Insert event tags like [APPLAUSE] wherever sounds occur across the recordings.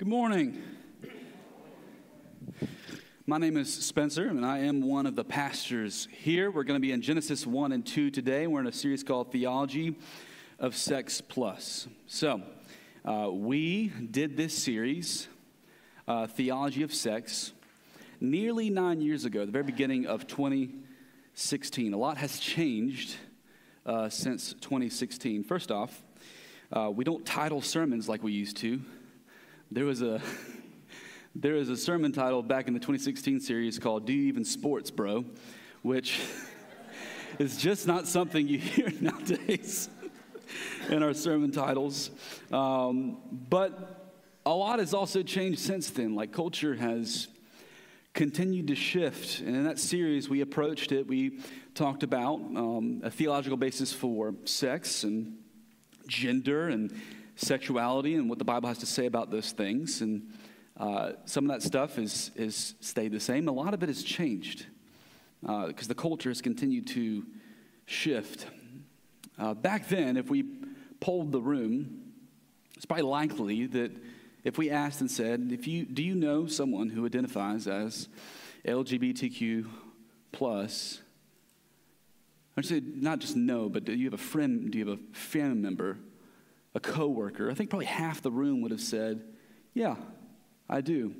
Good morning. My name is Spencer, and I am one of the pastors here. We're going to be in Genesis 1 and 2 today. We're in a series called Theology of Sex Plus. So, uh, we did this series, uh, Theology of Sex, nearly nine years ago, the very beginning of 2016. A lot has changed uh, since 2016. First off, uh, we don't title sermons like we used to. There was a [LAUGHS] there is a sermon title back in the 2016 series called "Do You Even Sports, Bro," which [LAUGHS] is just not something you [LAUGHS] hear nowadays in our sermon titles. Um, but a lot has also changed since then. Like culture has continued to shift, and in that series we approached it. We talked about um, a theological basis for sex and gender and sexuality and what the Bible has to say about those things. And uh, some of that stuff is, is stayed the same. A lot of it has changed because uh, the culture has continued to shift. Uh, back then, if we polled the room, it's probably likely that if we asked and said, if you, do you know someone who identifies as LGBTQ plus? I say not just know, but do you have a friend, do you have a family member a coworker, I think probably half the room would have said, Yeah, I do.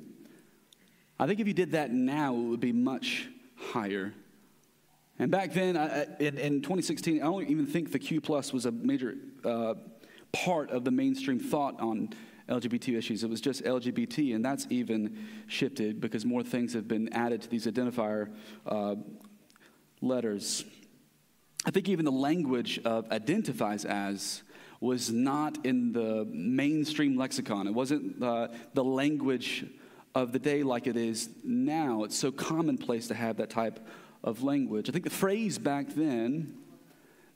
I think if you did that now, it would be much higher. And back then, I, in, in, 2016, I don't even think the Q plus was a major uh, part of the mainstream thought on LGBT issues. It was just LGBT, and that's even shifted because more things have been added to these identifier uh, letters. I think even the language of identifies as was not in the mainstream lexicon. It wasn't uh, the language of the day like it is now. It's so commonplace to have that type of language. I think the phrase back then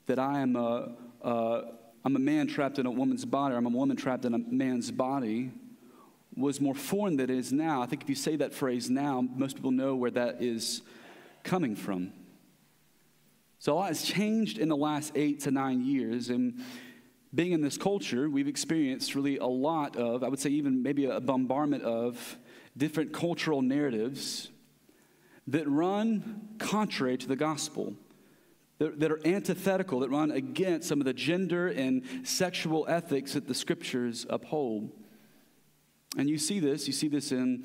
that I am a, uh, I'm a man trapped in a woman's body, or I'm a woman trapped in a man's body, was more foreign than it is now. I think if you say that phrase now, most people know where that is coming from. So a lot has changed in the last eight to nine years, and being in this culture, we've experienced really a lot of, I would say, even maybe a bombardment of different cultural narratives that run contrary to the gospel, that, that, are antithetical, that run against some of the gender and sexual ethics that the scriptures uphold. And you see this, you see this in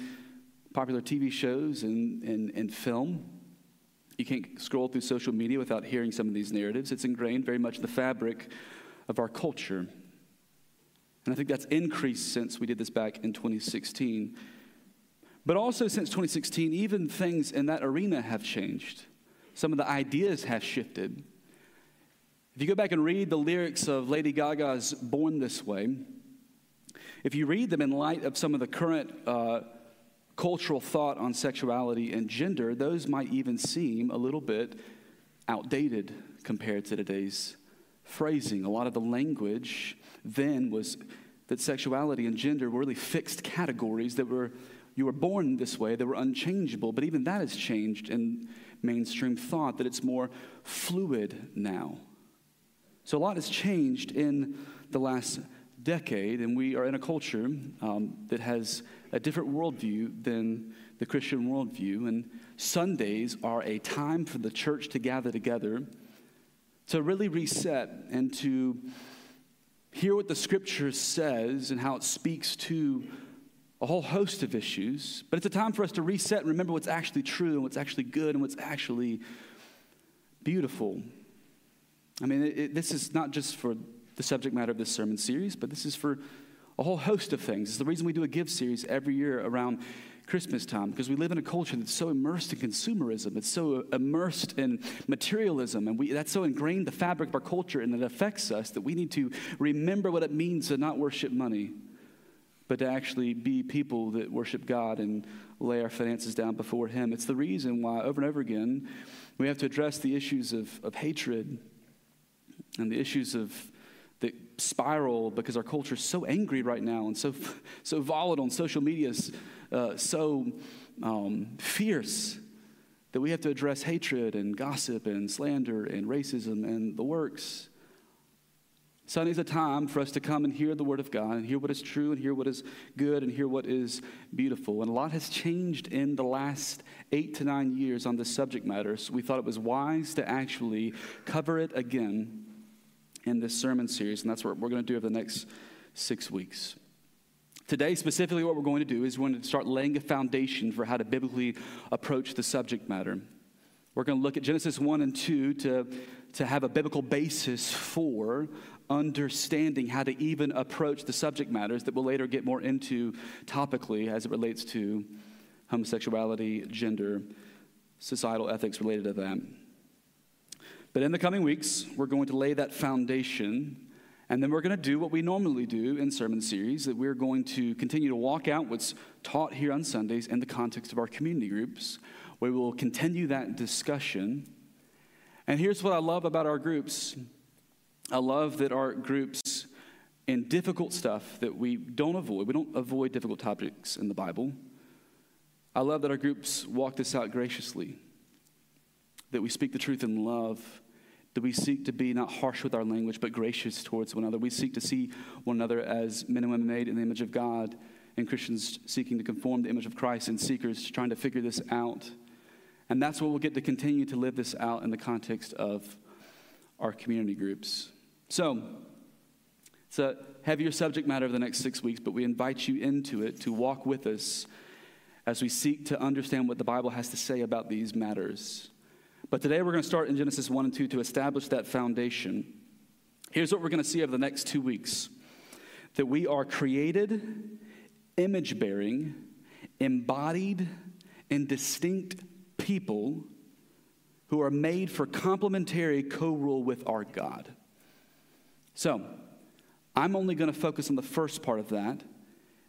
popular TV shows and, and, and film. You can't scroll through social media without hearing some of these narratives. It's ingrained very much in the fabric of our culture. And I think that's increased since we did this back in 2016. But also since 2016, even things in that arena have changed. Some of the ideas have shifted. If you go back and read the lyrics of Lady Gaga's Born This Way, if you read them in light of some of the current uh, cultural thought on sexuality and gender, those might even seem a little bit outdated compared to today's phrasing. A lot of the language then was that sexuality and gender were really fixed categories that were, you were born this way, they were unchangeable. But even that has changed in mainstream thought, that it's more fluid now. So a lot has changed in the last decade, and we are in a culture um, that has a different worldview than the Christian worldview. And Sundays are a time for the church to gather together to really reset and to hear what the scripture says and how it speaks to a whole host of issues. But it's a time for us to reset and remember what's actually true and what's actually good and what's actually beautiful. I mean, it, it, this is not just for the subject matter of this sermon series, but this is for a whole host of things. It's the reason we do a Give series every year around Christmas time because we live in a culture that's so immersed in consumerism. It's so immersed in materialism, and we, that's so ingrained the fabric of our culture, and it affects us that we need to remember what it means to not worship money, but to actually be people that worship God and lay our finances down before Him. It's the reason why, over and over again, we have to address the issues of, of hatred and the issues of that spiral because our culture is so angry right now and so, so volatile and social media uh, so um, fierce that we have to address hatred and gossip and slander and racism and the works. Sunday is a time for us to come and hear the Word of God and hear what is true and hear what is good and hear what is beautiful. And a lot has changed in the last eight to nine years on this subject matter, so we thought it was wise to actually cover it again in this sermon series, and that's what we're going to do over the next six weeks. Today, specifically, what we're going to do is we're going to start laying a foundation for how to biblically approach the subject matter. We're going to look at Genesis 1 and 2 to, to have a biblical basis for understanding how to even approach the subject matters that we'll later get more into topically as it relates to homosexuality, gender, societal ethics related to that. But in the coming weeks, we're going to lay that foundation, and then we're going to do what we normally do in sermon series that we're going to continue to walk out what's taught here on Sundays in the context of our community groups, we will continue that discussion. And here's what I love about our groups I love that our groups, in difficult stuff that we don't avoid, we don't avoid difficult topics in the Bible. I love that our groups walk this out graciously, that we speak the truth in love, that we seek to be not harsh with our language, but gracious towards one another. We seek to see one another as men and women made in the image of God, and Christians seeking to conform the image of Christ, and seekers trying to figure this out. And that's what we'll get to continue to live this out in the context of our community groups. So, it's a heavier subject matter over the next six weeks, but we invite you into it to walk with us as we seek to understand what the Bible has to say about these matters. But today we're going to start in Genesis 1 and 2 to establish that foundation. Here's what we're going to see over the next two weeks that we are created, image bearing, embodied, and distinct people who are made for complementary co rule with our God. So, I'm only going to focus on the first part of that,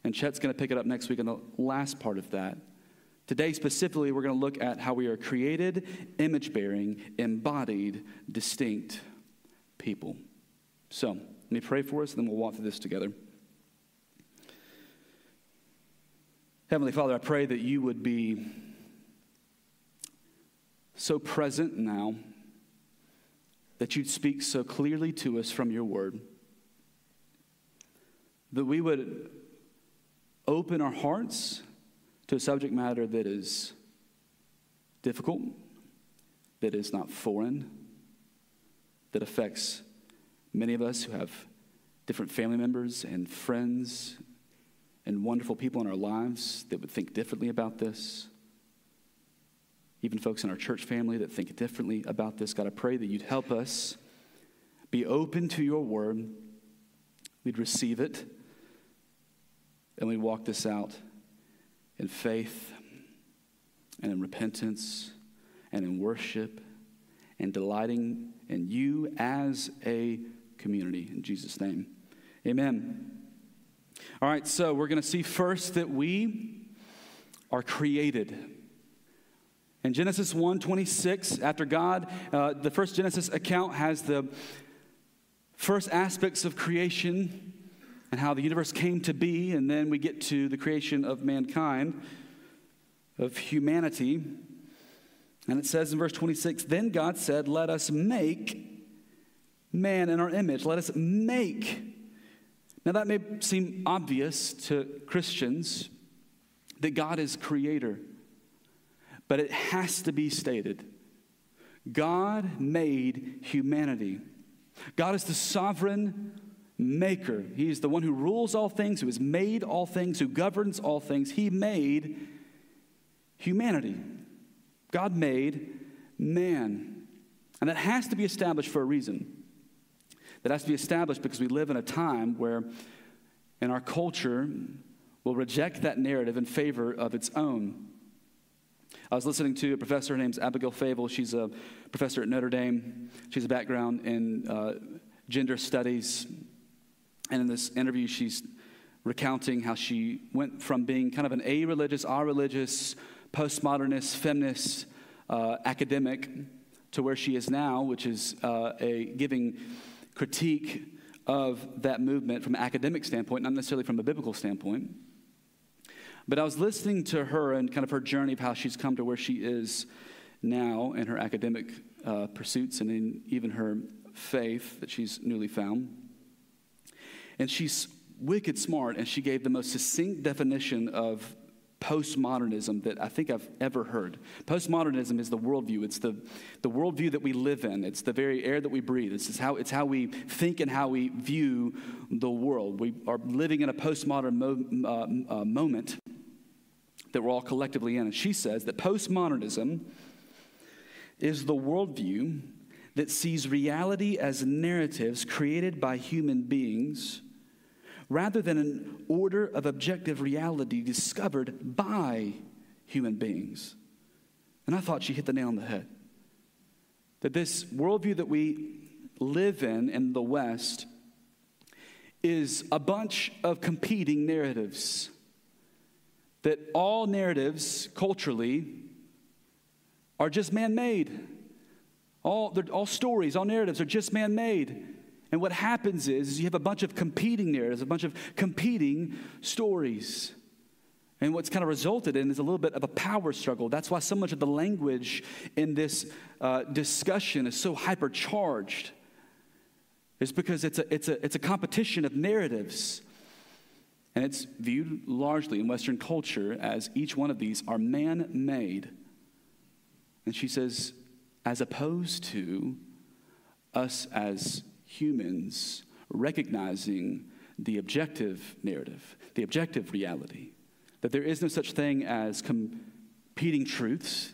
and Chet's going to pick it up next week on the last part of that. Today, specifically, we're going to look at how we are created, image bearing, embodied, distinct people. So, let me pray for us, and then we'll walk through this together. Heavenly Father, I pray that you would be so present now that you'd speak so clearly to us from your word, that we would open our hearts to a subject matter that is difficult, that is not foreign, that affects many of us who have different family members and friends and wonderful people in our lives that would think differently about this even folks in our church family that think differently about this. God, I pray that you'd help us be open to your word, we'd receive it, and we'd walk this out in faith and in repentance and in worship and delighting in you as a community. In Jesus' name, amen. All right, so we're going to see first that we are created. In Genesis 1 26, after God, uh, the first Genesis account has the first aspects of creation and how the universe came to be, and then we get to the creation of mankind, of humanity. And it says in verse 26 Then God said, Let us make man in our image. Let us make. Now, that may seem obvious to Christians that God is creator but it has to be stated. God made humanity. God is the sovereign maker. He is the one who rules all things, who has made all things, who governs all things. He made humanity. God made man. And that has to be established for a reason. That has to be established because we live in a time where, in our culture, will reject that narrative in favor of its own. I was listening to a professor, her name's Abigail Favale. She's a professor at Notre Dame. She has a background in uh, gender studies. And in this interview, she's recounting how she went from being kind of an a religious, a religious, postmodernist, feminist uh, academic to where she is now, which is uh, a giving critique of that movement from an academic standpoint, not necessarily from a biblical standpoint. But I was listening to her and kind of her journey of how she's come to where she is now in her academic uh, pursuits and in even her faith that she's newly found. And she's wicked smart, and she gave the most succinct definition of postmodernism that I think I've ever heard. Postmodernism is the worldview. It's the, the worldview that we live in. It's the very air that we breathe. Is how, it's how we think and how we view the world. We are living in a postmodern mo- uh, uh, moment that we're all collectively in. And she says that postmodernism is the worldview that sees reality as narratives created by human beings rather than an order of objective reality discovered by human beings. And I thought she hit the nail on the head. That this worldview that we live in in the West is a bunch of competing narratives. That all narratives, culturally, are just man made. All, all stories, all narratives are just man made. And what happens is, is you have a bunch of competing narratives, a bunch of competing stories. And what's kind of resulted in is a little bit of a power struggle. That's why so much of the language in this uh, discussion is so hypercharged. It's because it's a, it's, a, it's a competition of narratives. And it's viewed largely in Western culture as each one of these are man made. And she says, as opposed to us as humans recognizing the objective narrative, the objective reality, that there is no such thing as competing truths.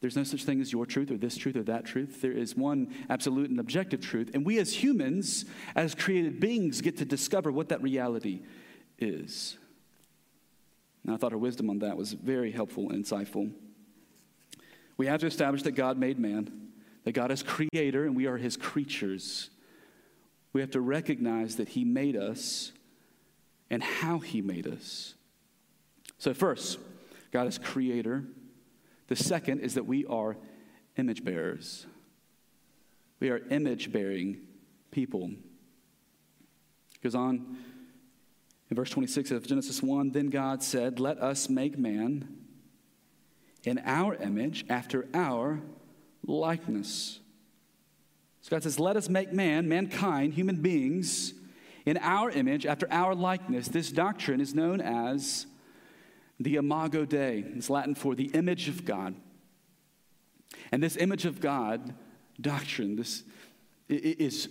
There's no such thing as your truth or this truth or that truth. There is one absolute and objective truth. And we as humans, as created beings, get to discover what that reality is. And I thought her wisdom on that was very helpful and insightful. We have to establish that God made man, that God is creator, and we are his creatures we have to recognize that He made us and how He made us. So, first, God is creator. The second is that we are image bearers. We are image bearing people. It goes on in verse 26 of Genesis 1 Then God said, Let us make man in our image after our likeness. So God says, Let us make man, mankind, human beings, in our image, after our likeness. This doctrine is known as the Imago Dei. It's Latin for the image of God. And this image of God doctrine, this is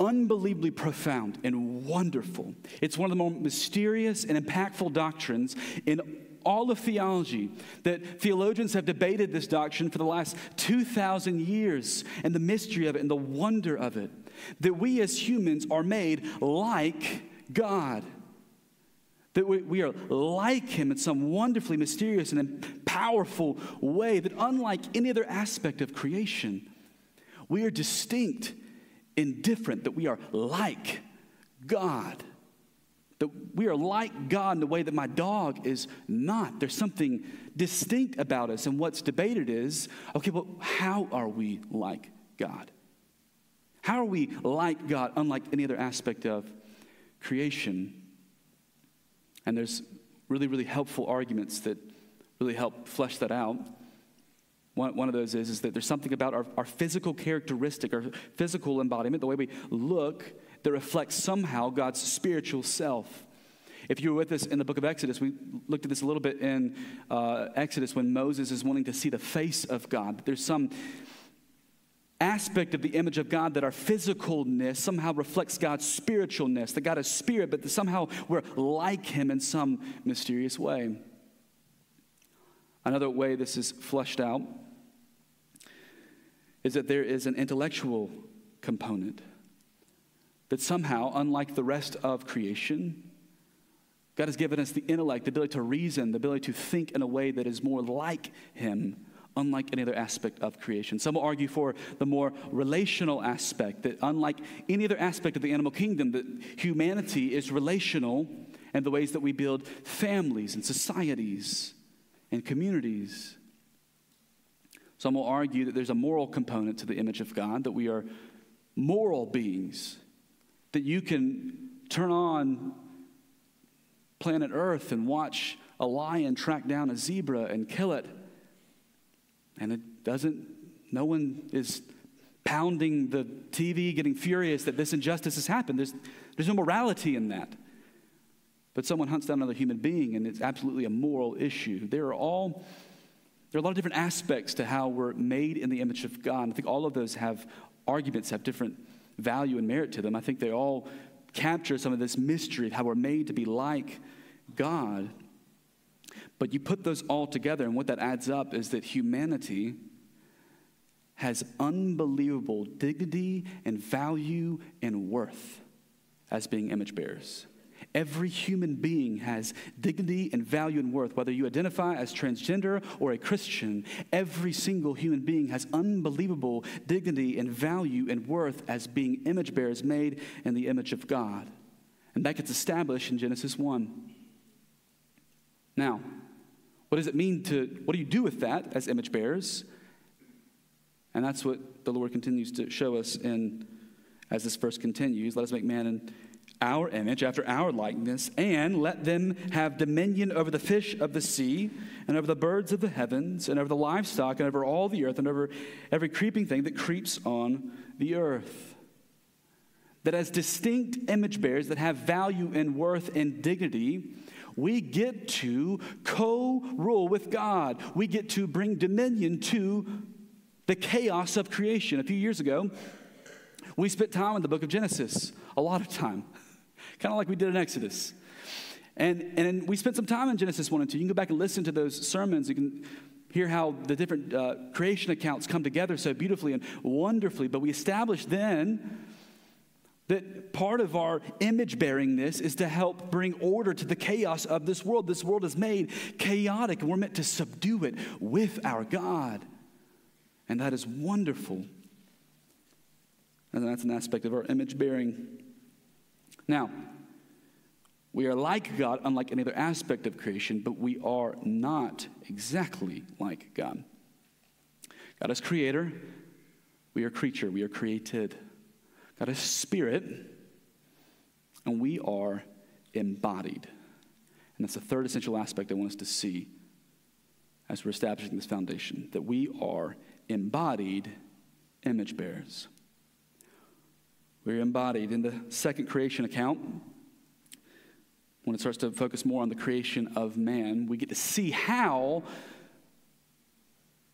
unbelievably profound and wonderful. It's one of the more mysterious and impactful doctrines in all of theology, that theologians have debated this doctrine for the last 2,000 years, and the mystery of it and the wonder of it. That we as humans are made like God. That we, we are like Him in some wonderfully mysterious and powerful way, that unlike any other aspect of creation, we are distinct and different, that we are like God. That we are like God in the way that my dog is not. There's something distinct about us. And what's debated is okay, well, how are we like God? How are we like God, unlike any other aspect of creation? And there's really, really helpful arguments that really help flesh that out. One, one of those is, is that there's something about our, our physical characteristic, our physical embodiment, the way we look, that reflects somehow God's spiritual self. If you were with us in the book of Exodus, we looked at this a little bit in uh, Exodus when Moses is wanting to see the face of God. There's some aspect of the image of God that our physicalness somehow reflects God's spiritualness, that God is spirit, but somehow we're like Him in some mysterious way. Another way this is flushed out is that there is an intellectual component that somehow, unlike the rest of creation, God has given us the intellect, the ability to reason, the ability to think in a way that is more like Him, unlike any other aspect of creation. Some will argue for the more relational aspect, that unlike any other aspect of the animal kingdom, that humanity is relational in the ways that we build families and societies and communities. Some will argue that there's a moral component to the image of God, that we are moral beings that you can turn on planet Earth and watch a lion track down a zebra and kill it. And it doesn't, no one is pounding the TV, getting furious that this injustice has happened. There's, there's no morality in that. But someone hunts down another human being, and it's absolutely a moral issue. There are all there are a lot of different aspects to how we're made in the image of God. I think all of those have arguments, have different value and merit to them. I think they all capture some of this mystery of how we're made to be like God. But you put those all together, and what that adds up is that humanity has unbelievable dignity and value and worth as being image bearers. Every human being has dignity and value and worth. Whether you identify as transgender or a Christian, every single human being has unbelievable dignity and value and worth as being image bearers made in the image of God. And that gets established in Genesis 1. Now, what does it mean to, what do you do with that as image bearers? And that's what the Lord continues to show us in as this verse continues. Let us make man in our image, after our likeness, and let them have dominion over the fish of the sea, and over the birds of the heavens, and over the livestock, and over all the earth, and over every creeping thing that creeps on the earth. That as distinct image bearers that have value and worth and dignity, we get to co rule with God. We get to bring dominion to the chaos of creation. A few years ago, we spent time in the book of Genesis, a lot of time [LAUGHS] kind of like we did in Exodus. And, and we spent some time in Genesis 1 and 2. You can go back and listen to those sermons. You can hear how the different uh, creation accounts come together so beautifully and wonderfully. But we established then that part of our image bearingness is to help bring order to the chaos of this world. This world is made chaotic, and we're meant to subdue it with our God. And that is wonderful. And that's an aspect of our image bearing. Now, we are like God, unlike any other aspect of creation, but we are not exactly like God. God is creator, we are creature, we are created. God is spirit, and we are embodied. And that's the third essential aspect I want us to see as we're establishing this foundation that we are embodied image bearers. We're embodied in the second creation account. When it starts to focus more on the creation of man, we get to see how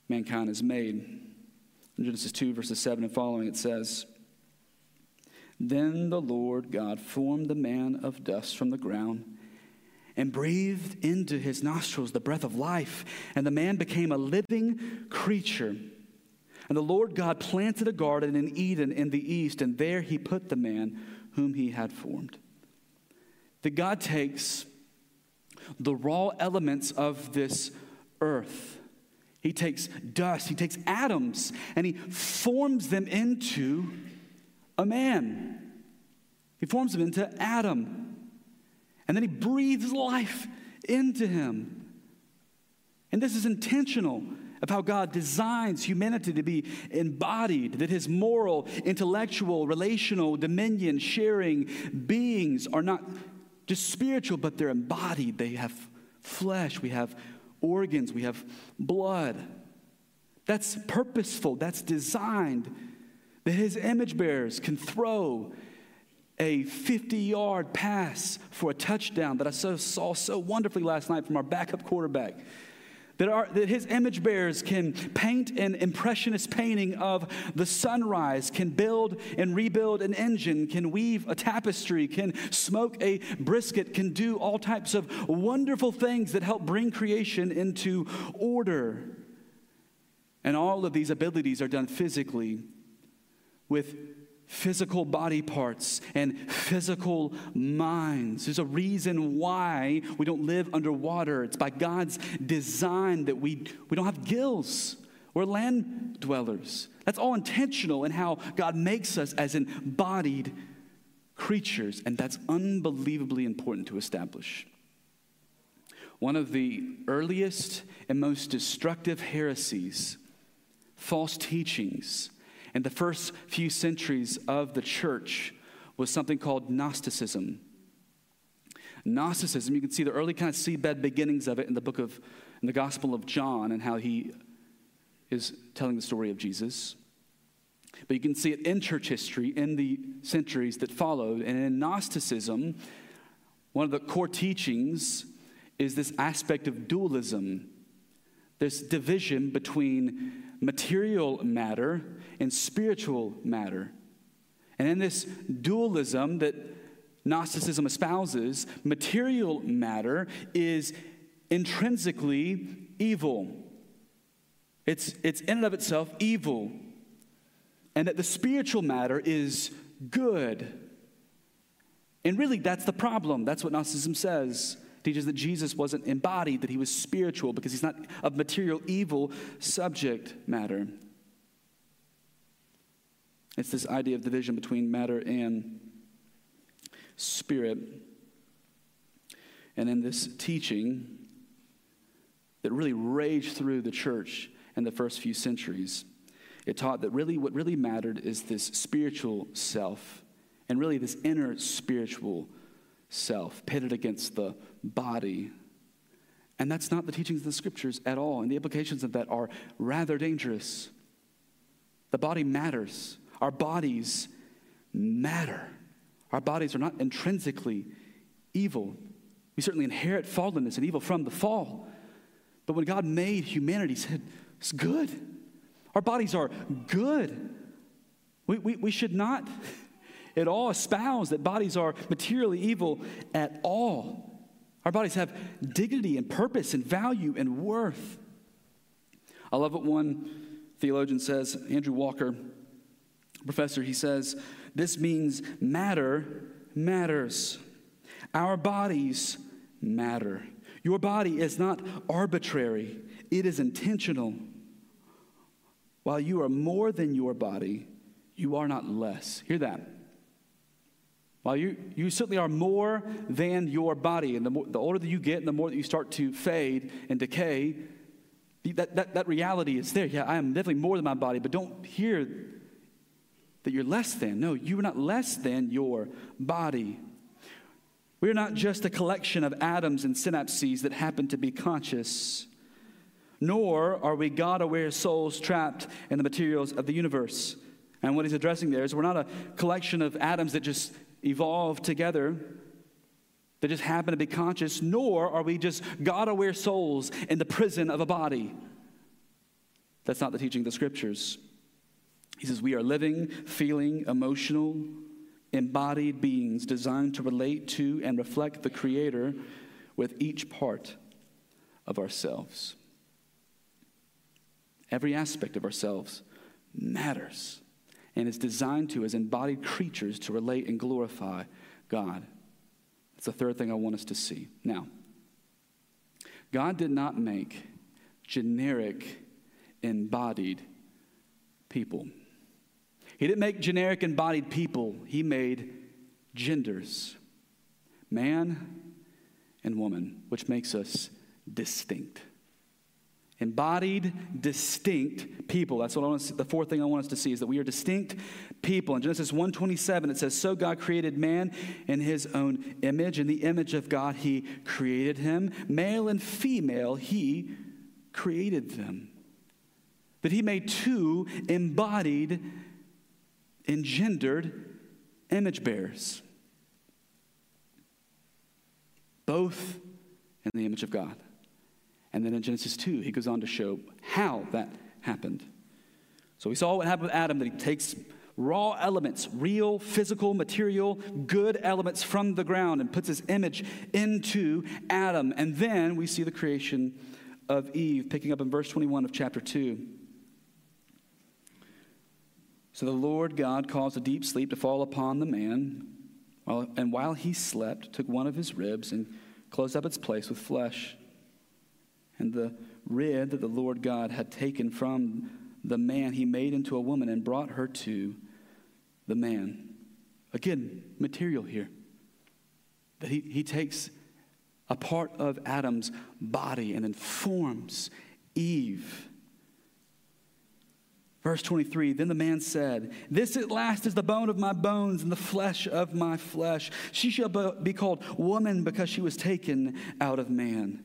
mankind is made. In Genesis 2, verses 7 and following, it says, Then the Lord God formed the man of dust from the ground and breathed into his nostrils the breath of life, and the man became a living creature. And the Lord God planted a garden in Eden in the east, and there he put the man whom he had formed. That God takes the raw elements of this earth. He takes dust, he takes atoms, and he forms them into a man. He forms them into Adam. And then he breathes life into him. And this is intentional of how God designs humanity to be embodied, that his moral, intellectual, relational, dominion sharing beings are not just spiritual, but they're embodied. They have flesh, we have organs, we have blood. That's purposeful, that's designed. That his image bearers can throw a 50 yard pass for a touchdown that I saw so wonderfully last night from our backup quarterback that, our, that his image bearers can paint an impressionist painting of the sunrise, can build and rebuild an engine, can weave a tapestry, can smoke a brisket, can do all types of wonderful things that help bring creation into order. And all of these abilities are done physically with physical body parts and physical minds. There's a reason why we don't live underwater. It's by God's design that we, we don't have gills. We're land dwellers. That's all intentional in how God makes us as embodied creatures, and that's unbelievably important to establish. One of the earliest and most destructive heresies, false teachings, in the first few centuries of the church was something called Gnosticism. Gnosticism, you can see the early kind of seedbed beginnings of it in the book of, in the Gospel of John and how he is telling the story of Jesus. But you can see it in church history in the centuries that followed. And in Gnosticism, one of the core teachings is this aspect of dualism, this division between material matter and spiritual matter. And in this dualism that Gnosticism espouses, material matter is intrinsically evil. It's, it's in and of itself evil. And that the spiritual matter is good. And really, that's the problem. That's what Gnosticism says. Teaches that Jesus wasn't embodied, that he was spiritual, because he's not of material evil subject matter. It's this idea of division between matter and spirit. And in this teaching that really raged through the church in the first few centuries, it taught that really what really mattered is this spiritual self and really this inner spiritual self pitted against the body. And that's not the teachings of the scriptures at all. And the implications of that are rather dangerous. The body matters, our bodies matter. Our bodies are not intrinsically evil. We certainly inherit fallenness and evil from the fall. But when God made humanity, He said, it's good. Our bodies are good. We, we, we should not at all espouse that bodies are materially evil at all. Our bodies have dignity and purpose and value and worth. I love what one theologian says, Andrew Walker, professor, he says, This means matter matters. Our bodies matter. Your body is not arbitrary, it is intentional. While you are more than your body, you are not less. Hear that. While you, you certainly are more than your body, and the, more, the older that you get and the more that you start to fade and decay, that, that, that reality is there. Yeah, I am definitely more than my body, but don't hear that you're less than. No, you are not less than your body. We are not just a collection of atoms and synapses that happen to be conscious, nor are we God aware souls trapped in the materials of the universe. And what he's addressing there is we're not a collection of atoms that just evolve together, that just happen to be conscious, nor are we just God aware souls in the prison of a body. That's not the teaching of the scriptures. He says, We are living, feeling, emotional, embodied beings designed to relate to and reflect the Creator with each part of ourselves. Every aspect of ourselves matters and is designed to, as embodied creatures, to relate and glorify God. That's the third thing I want us to see. Now, God did not make generic embodied people. He didn't make generic embodied people, He made genders man and woman, which makes us distinct. Embodied, distinct people. That's what I want see. The fourth thing I want us to see is that we are distinct people. In Genesis 1:27, it says, So God created man in his own image. In the image of God, he created him. Male and female, he created them. That he made two embodied engendered image bearers, both in the image of God. And then in Genesis 2, he goes on to show how that happened. So we saw what happened with Adam, that he takes raw elements, real, physical, material, good elements from the ground and puts his image into Adam. And then we see the creation of Eve, picking up in verse 21 of chapter 2. So the Lord God caused a deep sleep to fall upon the man, and while he slept, took one of his ribs and closed up its place with flesh. And the rib that the Lord God had taken from the man, he made into a woman and brought her to the man. Again, material here. That he, he takes a part of Adam's body and then forms Eve Verse 23 Then the man said, This at last is the bone of my bones and the flesh of my flesh. She shall be called woman because she was taken out of man.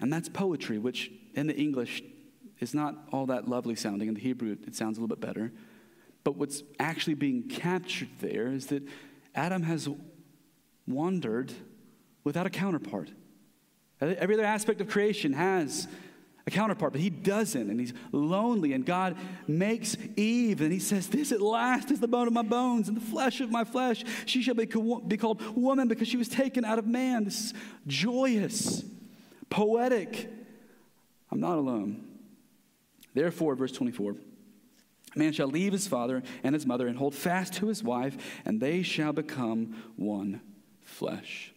And that's poetry, which in the English is not all that lovely sounding. In the Hebrew, it sounds a little bit better. But what's actually being captured there is that Adam has wandered without a counterpart. Uh, every other aspect of creation has a counterpart, but he doesn't, and he's lonely. And God makes Eve, and he says, This at last is the bone of my bones and the flesh of my flesh. She shall be, be called woman because she was taken out of man. This is joyous, poetic. I'm not alone. Therefore, verse 24. A man shall leave his father and his mother and hold fast to his wife, and they shall become one flesh.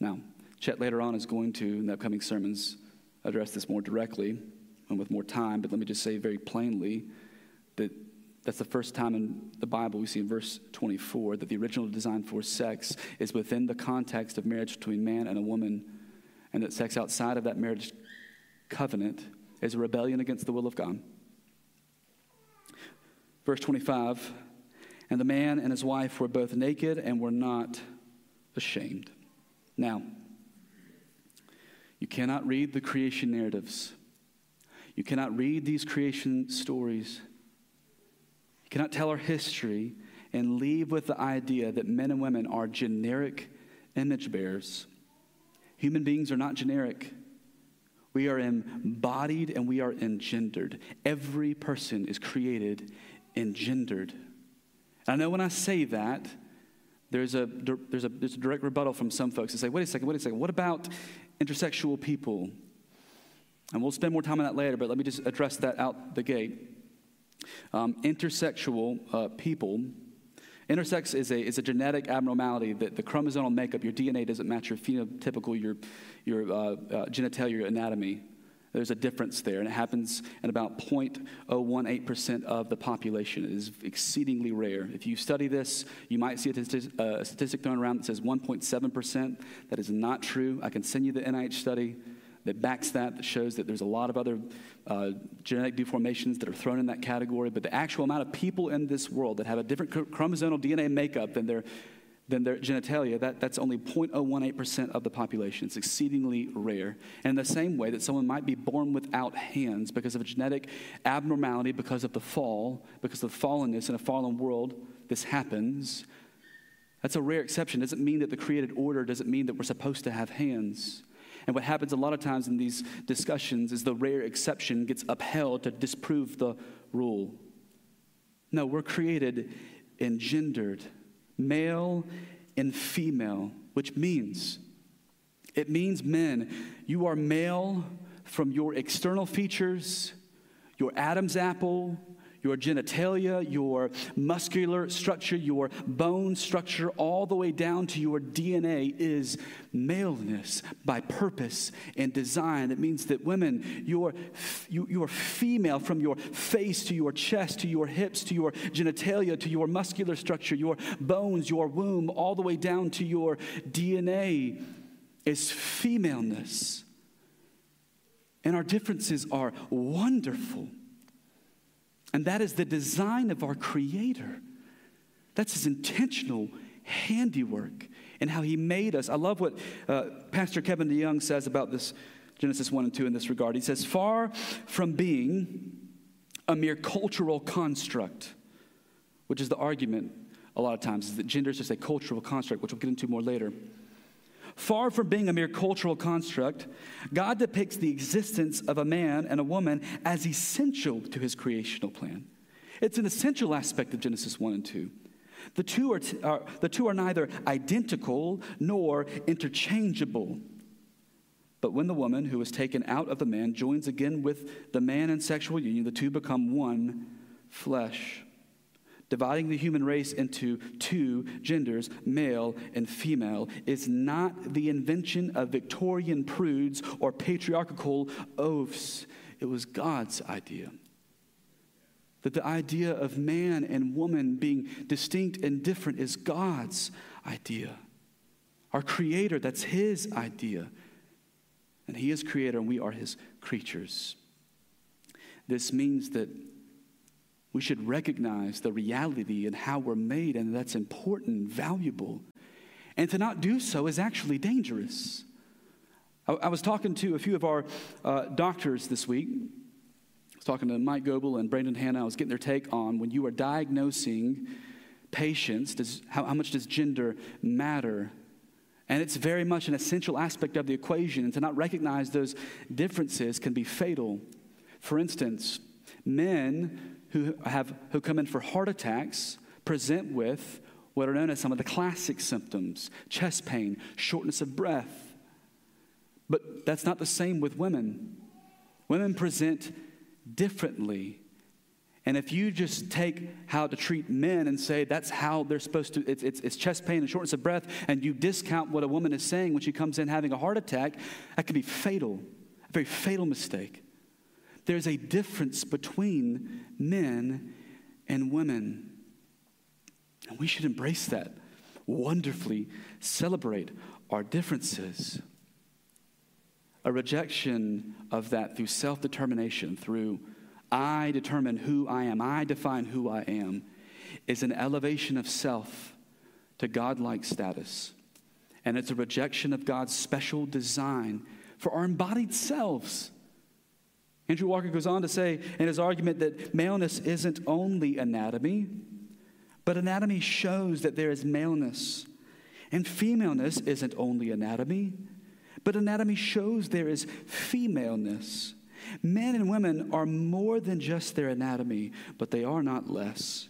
Now, Chet later on is going to, in the upcoming sermons, address this more directly and with more time, but let me just say very plainly that that's the first time in the Bible we see in verse 24 that the original design for sex is within the context of marriage between man and a woman, and that sex outside of that marriage covenant is a rebellion against the will of God. Verse 25 And the man and his wife were both naked and were not ashamed. Now, you cannot read the creation narratives. You cannot read these creation stories. You cannot tell our history and leave with the idea that men and women are generic image bearers. Human beings are not generic. We are embodied and we are engendered. Every person is created engendered. I know when I say that, there's a, there's, a, there's a direct rebuttal from some folks that say, wait a second, wait a second, what about intersexual people. And we'll spend more time on that later, but let me just address that out the gate. Um, intersexual uh, people, intersex is a, is a genetic abnormality that the chromosomal makeup, your DNA doesn't match your phenotypical, your, your uh, uh, genitalia, your anatomy. There's a difference there, and it happens in about 0.018% of the population. It is exceedingly rare. If you study this, you might see a uh, a statistic thrown around that says 1.7%. That is not true. I can send you the NIH study that backs that, that shows that there's a lot of other uh, genetic deformations that are thrown in that category. But the actual amount of people in this world that have a different chromosomal DNA makeup than their than their genitalia, that, that's only 0.018% of the population. It's exceedingly rare. And the same way that someone might be born without hands because of a genetic abnormality, because of the fall, because of the fallenness in a fallen world, this happens. That's a rare exception. It doesn't mean that the created order doesn't mean that we're supposed to have hands. And what happens a lot of times in these discussions is the rare exception gets upheld to disprove the rule. No, we're created and gendered, male and female, which means it means men, you are male from your external features, your Adam's apple, your genitalia, your muscular structure, your bone structure, all the way down to your DNA is maleness by purpose and design. It means that women, you're, you, you are female from your face to your chest, to your hips, to your genitalia, to your muscular structure, your bones, your womb, all the way down to your DNA is femaleness. And our differences are wonderful. And that is the design of our Creator. That's His intentional handiwork and how He made us. I love what uh, Pastor Kevin DeYoung says about this, Genesis 1 and 2 in this regard. He says, Far from being a mere cultural construct, which is the argument a lot of times, is that gender is just a cultural construct, which we'll get into more later. Far from being a mere cultural construct, God depicts the existence of a man and a woman as essential to his creational plan. It's an essential aspect of Genesis 1 and 2. The two are, t- are, the two are neither identical nor interchangeable. But when the woman who was taken out of the man joins again with the man in sexual union, the two become one flesh dividing the human race into two genders, male and female, is not the invention of Victorian prudes or patriarchal oaths. It was God's idea. That the idea of man and woman being distinct and different is God's idea. Our Creator, that's His idea. And He is Creator and we are His creatures. This means that we should recognize the reality and how we're made, and that's important valuable. And to not do so is actually dangerous. I, I was talking to a few of our uh, doctors this week. I was talking to Mike Goebel and Brandon Hanna. I was getting their take on when you are diagnosing patients, does, how, how much does gender matter? And it's very much an essential aspect of the equation. And to not recognize those differences can be fatal. For instance, men who, have, who come in for heart attacks present with what are known as some of the classic symptoms chest pain, shortness of breath. But that's not the same with women. Women present differently. And if you just take how to treat men and say that's how they're supposed to, it's, it's, it's, chest pain and shortness of breath, and you discount what a woman is saying when she comes in having a heart attack, that can be fatal, a very fatal mistake. There's a difference between men and women. And we should embrace that, wonderfully celebrate our differences. A rejection of that through self determination, through I determine who I am, I define who I am, is an elevation of self to godlike status. And it's a rejection of God's special design for our embodied selves. Andrew Walker goes on to say in his argument that maleness isn't only anatomy, but anatomy shows that there is maleness. And femaleness isn't only anatomy, but anatomy shows there is femaleness. Men and women are more than just their anatomy, but they are not less.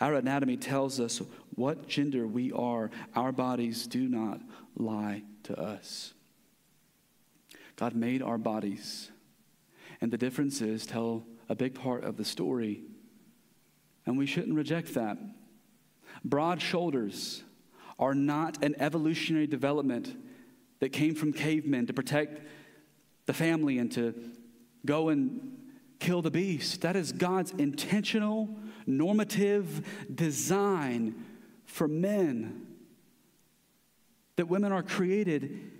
Our anatomy tells us what gender we are. Our bodies do not lie to us. God made our bodies, and the differences tell a big part of the story, and we shouldn't reject that. Broad shoulders are not an evolutionary development that came from cavemen to protect the family and to go and kill the beast. That is God's intentional, normative design for men. That women are created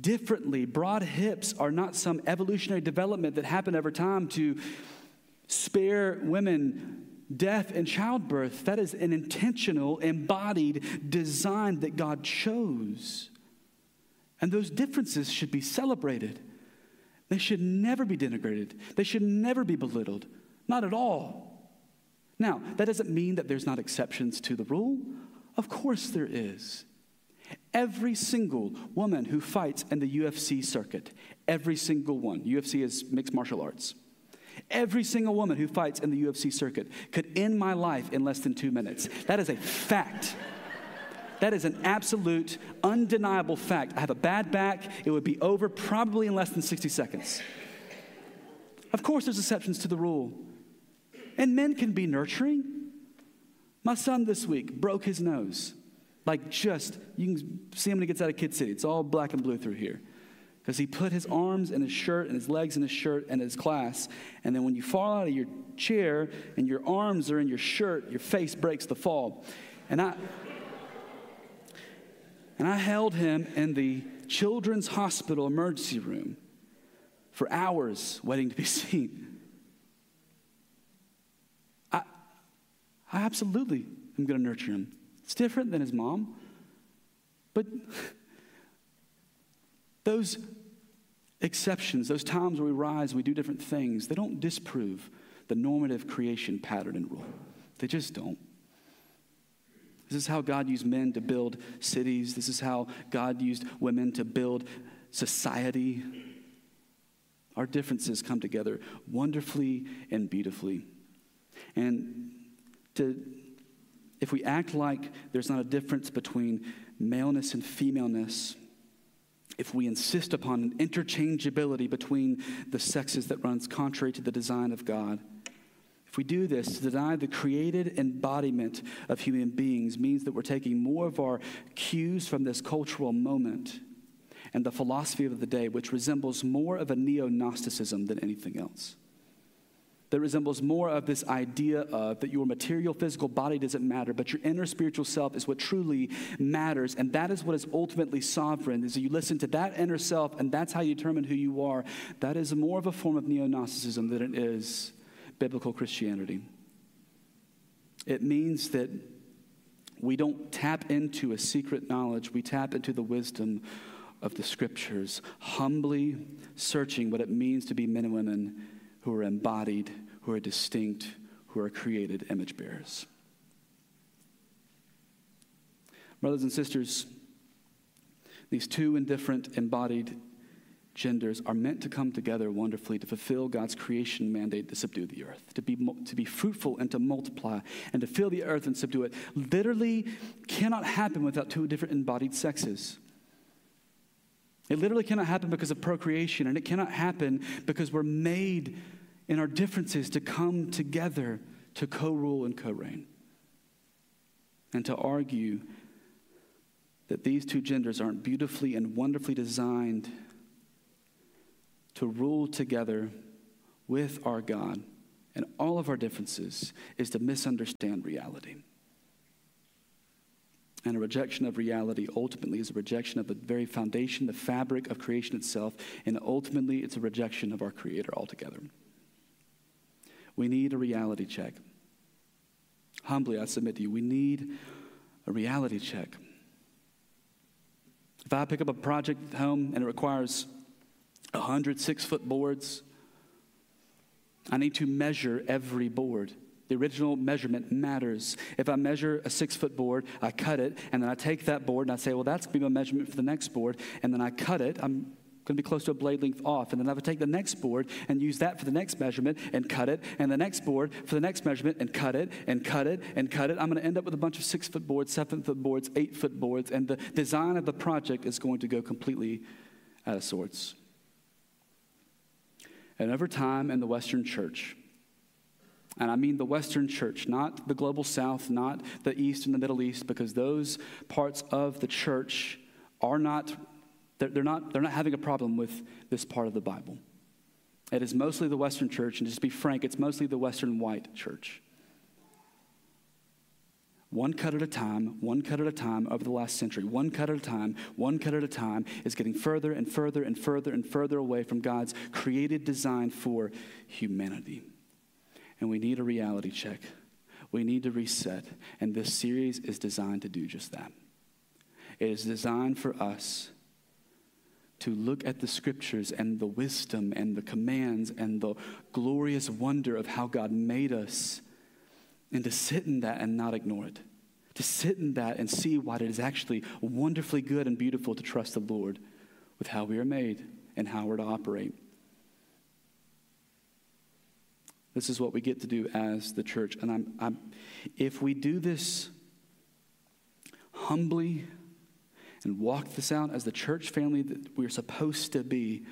differently. Broad hips are not some evolutionary development that happened over time to spare women death and childbirth. That is an intentional, embodied design that God chose. And those differences should be celebrated. They should never be denigrated. They should never be belittled. Not at all. Now, that doesn't mean that there's not exceptions to the rule. Of course, there is. Every single woman who fights in the UFC circuit, every single one, UFC is mixed martial arts. Every single woman who fights in the UFC circuit could end my life in less than two minutes. That is a fact. That is an absolute, undeniable fact. I have a bad back. It would be over probably in less than 60 seconds. Of course, there's exceptions to the rule. And men can be nurturing. My son this week broke his nose. Like, just, you can see him when he gets out of Kid City. It's all black and blue through here. Because he put his arms in his shirt and his legs in his shirt and his class. And then when you fall out of your chair and your arms are in your shirt, your face breaks the fall. And I, and I held him in the children's hospital emergency room for hours waiting to be [LAUGHS] seen. I, I absolutely am going to nurture him. It's different than his mom. But those exceptions, those times where we rise, we do different things, they don't disprove the normative creation pattern and rule. They just don't. This is how God used men to build cities. This is how God used women to build society. Our differences come together wonderfully and beautifully. And to, if we act like there's not a difference between maleness and femaleness, if we insist upon an interchangeability between the sexes that runs contrary to the design of God, if we do this, to deny the created embodiment of human beings means that we're taking more of our cues from this cultural moment and the philosophy of the day, which resembles more of a neo Gnosticism than anything else. That resembles more of this idea of that your material physical body doesn't matter, but your inner spiritual self is what truly matters. And that is what is ultimately sovereign. Is that you listen to that inner self, and that's how you determine who you are. That is more of a form of neo Gnosticism than it is biblical Christianity. It means that we don't tap into a secret knowledge, we tap into the wisdom of the scriptures, humbly searching what it means to be men and women who are embodied, who are distinct, who are created image bearers. Brothers and sisters, these two indifferent embodied genders are meant to come together wonderfully to fulfill God's creation mandate to subdue the earth, to be, to be fruitful and to multiply, and to fill the earth and subdue it. Literally cannot happen without two different embodied sexes. It literally cannot happen because of procreation, and it cannot happen because we're made in our differences to come together to co rule and co reign. And to argue that these two genders aren't beautifully and wonderfully designed to rule together with our God and all of our differences is to misunderstand reality. And a rejection of reality ultimately is a rejection of the very foundation, the fabric of creation itself, and ultimately it's a rejection of our Creator altogether. We need a reality check. Humbly, I submit to you, we need a reality check. If I pick up a project home and it requires 100 six foot boards. I need to measure every board. The original measurement matters. If I measure a six foot board, I cut it, and then I take that board and I say, well, that's going to be my measurement for the next board, and then I cut it. I'm going to be close to a blade length off. And then I would take the next board and use that for the next measurement and cut it, and the next board for the next measurement and cut it and cut it and cut it. I'm going to end up with a bunch of six foot boards, seven foot boards, eight foot boards, and the design of the project is going to go completely out of sorts. And over time in the Western church, and I mean the Western church, not the global South, not the East and the Middle East, because those parts of the church are not, they're not, they're not having a problem with this part of the Bible. It is mostly the Western church, and just to be frank, it's mostly the Western white church one cut at a time, one cut at a time over the last century, one cut at a time, one cut at a time, is getting further and further and further and further away from God's created design for humanity. And we need a reality check. We need to reset. And this series is designed to do just that. It is designed for us to look at the scriptures and the wisdom and the commands and the glorious wonder of how God made us and to sit in that and not ignore it. To sit in that and see why it is actually wonderfully good and beautiful to trust the Lord with how we are made and how we're to operate. This is what we get to do as the church. And I'm, I'm, if we do this humbly and walk this out as the church family that we're supposed to be,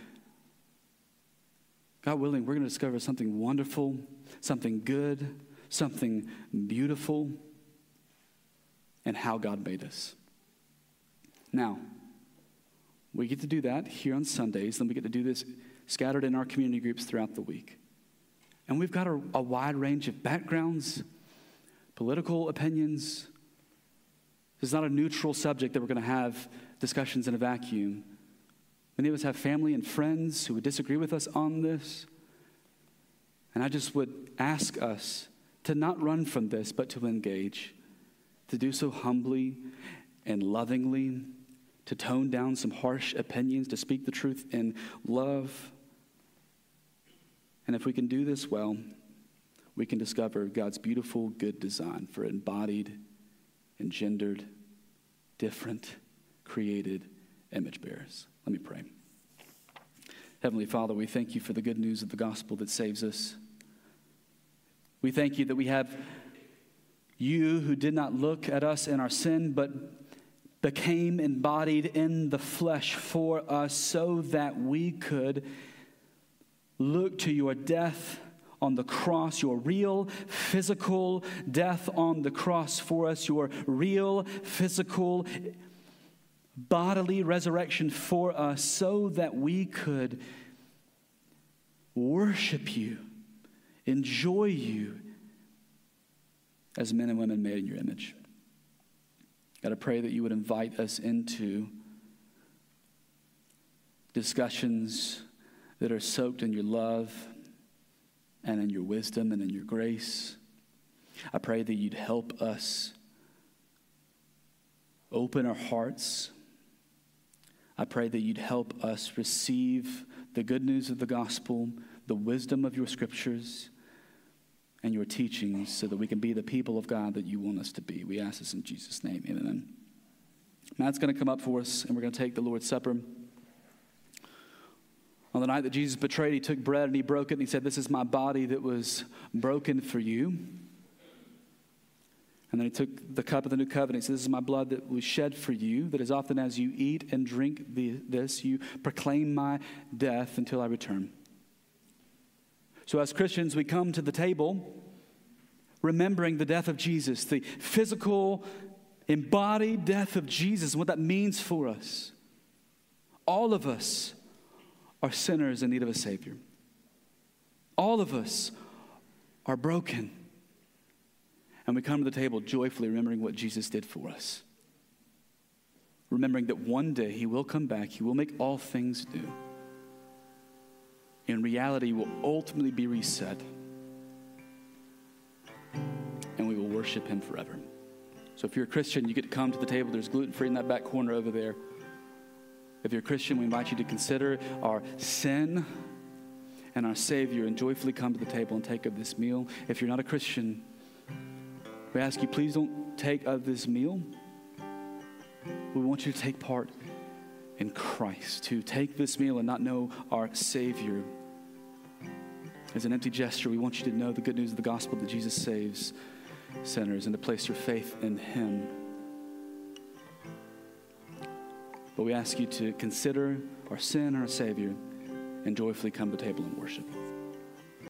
God willing, we're going to discover something wonderful, something good, something beautiful and how God made us. Now, we get to do that here on Sundays, then we get to do this scattered in our community groups throughout the week. And we've got a, a wide range of backgrounds, political opinions. Is not a neutral subject that we're going to have discussions in a vacuum. Many of us have family and friends who would disagree with us on this. And I just would ask us to not run from this, but to engage, to do so humbly and lovingly, to tone down some harsh opinions, to speak the truth in love. And if we can do this well, we can discover God's beautiful, good design for embodied, engendered, different, created image bearers. Let me pray. Heavenly Father, we thank you for the good news of the gospel that saves us. We thank you that we have you who did not look at us in our sin, but became embodied in the flesh for us so that we could look to your death on the cross, your real physical death on the cross for us, your real physical bodily resurrection for us, so that we could worship you enjoy you as men and women made in your image. God, I pray that you would invite us into discussions that are soaked in your love and in your wisdom and in your grace. I pray that you'd help us open our hearts. I pray that you'd help us receive the good news of the gospel, the wisdom of your scriptures, and your teachings so that we can be the people of God that you want us to be. We ask this in Jesus' name. Amen. Matt's going to come up for us, and we're going to take the Lord's Supper. On the night that Jesus betrayed, he took bread and he broke it, and he said, This is my body that was broken for you. And then he took the cup of the new covenant. He said, This is my blood that was shed for you, that as often as you eat and drink the, this, you proclaim my death until I return. So, as Christians, we come to the table remembering the death of Jesus, the physical, embodied death of Jesus, and what that means for us. All of us are sinners in need of a Savior. All of us are broken and we come to the table joyfully remembering what Jesus did for us. Remembering that one day he will come back, he will make all things new. In reality, will ultimately be reset. And we will worship him forever. So if you're a Christian, you get to come to the table. There's gluten free in that back corner over there. If you're a Christian, we invite you to consider our sin and our Savior and joyfully come to the table and take of this meal. If you're not a Christian, we ask you, please don't take of this meal. We want you to take part in Christ, to take this meal and not know our Savior. As an empty gesture, we want you to know the good news of the gospel that Jesus saves sinners and to place your faith in Him. But we ask you to consider our sin, our Savior, and joyfully come to table and worship.